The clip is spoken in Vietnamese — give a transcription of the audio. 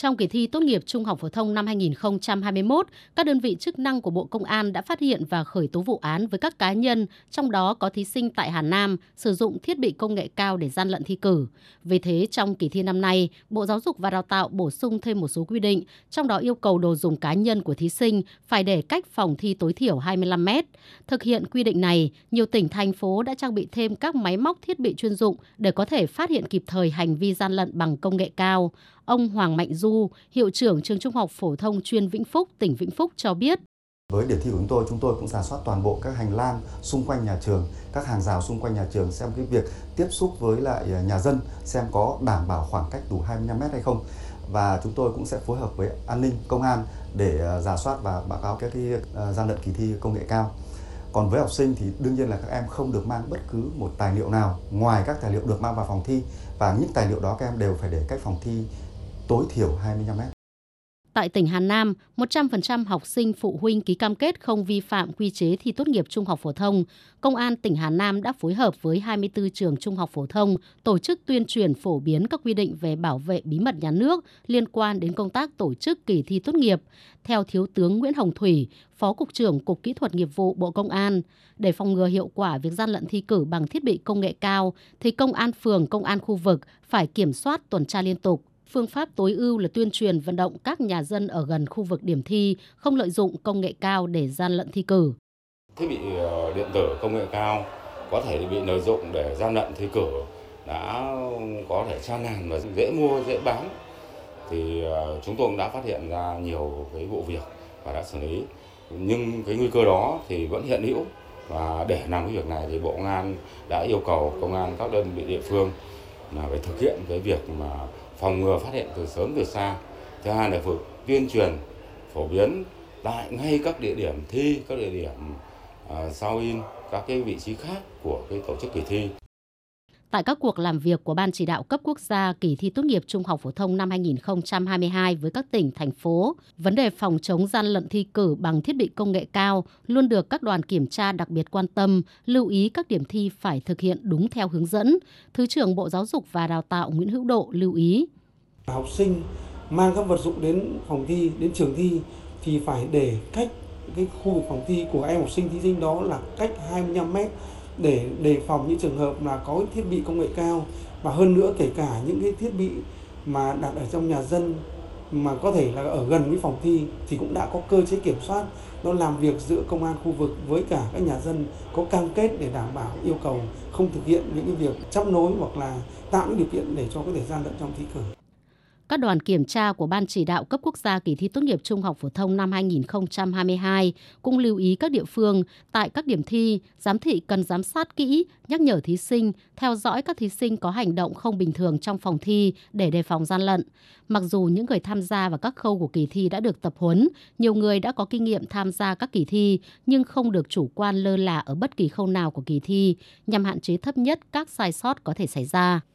Trong kỳ thi tốt nghiệp trung học phổ thông năm 2021, các đơn vị chức năng của Bộ Công an đã phát hiện và khởi tố vụ án với các cá nhân, trong đó có thí sinh tại Hà Nam sử dụng thiết bị công nghệ cao để gian lận thi cử. Vì thế, trong kỳ thi năm nay, Bộ Giáo dục và Đào tạo bổ sung thêm một số quy định, trong đó yêu cầu đồ dùng cá nhân của thí sinh phải để cách phòng thi tối thiểu 25 mét. Thực hiện quy định này, nhiều tỉnh, thành phố đã trang bị thêm các máy móc thiết bị chuyên dụng để có thể phát hiện kịp thời hành vi gian lận bằng công nghệ cao. Ông Hoàng Mạnh Du, hiệu trưởng trường Trung học phổ thông chuyên Vĩnh Phúc, tỉnh Vĩnh Phúc cho biết. Với điểm thi của chúng tôi, chúng tôi cũng giả soát toàn bộ các hành lang xung quanh nhà trường, các hàng rào xung quanh nhà trường xem cái việc tiếp xúc với lại à, nhà dân xem có đảm bảo khoảng cách đủ 25 mét hay không. Và chúng tôi cũng sẽ phối hợp với an ninh, công an để à, giả soát và báo cáo các cái à, gian lận kỳ thi công nghệ cao. Còn với học sinh thì đương nhiên là các em không được mang bất cứ một tài liệu nào ngoài các tài liệu được mang vào phòng thi và những tài liệu đó các em đều phải để cách phòng thi tối thiểu 25 mét. Tại tỉnh Hà Nam, 100% học sinh phụ huynh ký cam kết không vi phạm quy chế thi tốt nghiệp trung học phổ thông. Công an tỉnh Hà Nam đã phối hợp với 24 trường trung học phổ thông tổ chức tuyên truyền phổ biến các quy định về bảo vệ bí mật nhà nước liên quan đến công tác tổ chức kỳ thi tốt nghiệp. Theo Thiếu tướng Nguyễn Hồng Thủy, Phó Cục trưởng Cục Kỹ thuật Nghiệp vụ Bộ Công an, để phòng ngừa hiệu quả việc gian lận thi cử bằng thiết bị công nghệ cao, thì công an phường, công an khu vực phải kiểm soát tuần tra liên tục Phương pháp tối ưu là tuyên truyền vận động các nhà dân ở gần khu vực điểm thi không lợi dụng công nghệ cao để gian lận thi cử. Thiết bị ờ, điện tử công nghệ cao có thể bị lợi dụng để gian lận thi cử, đã có thể tràn lan và dễ mua, dễ bán thì ờ, chúng tôi cũng đã phát hiện ra nhiều cái vụ việc và đã xử lý nhưng cái nguy cơ đó thì vẫn hiện hữu và để làm cái việc này thì bộ công an đã yêu cầu công an các đơn vị địa phương là phải thực hiện cái việc mà phòng ngừa phát hiện từ sớm từ xa. Thứ hai là việc tuyên truyền phổ biến tại ngay các địa điểm thi các địa điểm à, uh, sao in các cái vị trí khác của cái tổ chức kỳ thi. Tại các cuộc làm việc của Ban chỉ đạo cấp quốc gia kỳ thi tốt nghiệp trung học phổ thông năm 2022 với các tỉnh, thành phố, vấn đề phòng chống gian lận thi cử bằng thiết bị công nghệ cao luôn được các đoàn kiểm tra đặc biệt quan tâm, lưu ý các điểm thi phải thực hiện đúng theo hướng dẫn. Thứ trưởng Bộ Giáo dục và Đào tạo Nguyễn Hữu Độ lưu ý. Học sinh mang các vật dụng đến phòng thi, đến trường thi thì phải để cách cái khu vực phòng thi của em học sinh thí sinh đó là cách 25 mét để đề phòng những trường hợp là có thiết bị công nghệ cao và hơn nữa kể cả những cái thiết bị mà đặt ở trong nhà dân mà có thể là ở gần với phòng thi thì cũng đã có cơ chế kiểm soát nó làm việc giữa công an khu vực với cả các nhà dân, có cam kết để đảm bảo yêu cầu không thực hiện những cái việc chấp nối hoặc là tạo những điều kiện để cho có thể gian lận trong thi cử. Các đoàn kiểm tra của Ban chỉ đạo cấp quốc gia kỳ thi tốt nghiệp trung học phổ thông năm 2022 cũng lưu ý các địa phương tại các điểm thi, giám thị cần giám sát kỹ, nhắc nhở thí sinh, theo dõi các thí sinh có hành động không bình thường trong phòng thi để đề phòng gian lận. Mặc dù những người tham gia vào các khâu của kỳ thi đã được tập huấn, nhiều người đã có kinh nghiệm tham gia các kỳ thi nhưng không được chủ quan lơ là ở bất kỳ khâu nào của kỳ thi nhằm hạn chế thấp nhất các sai sót có thể xảy ra.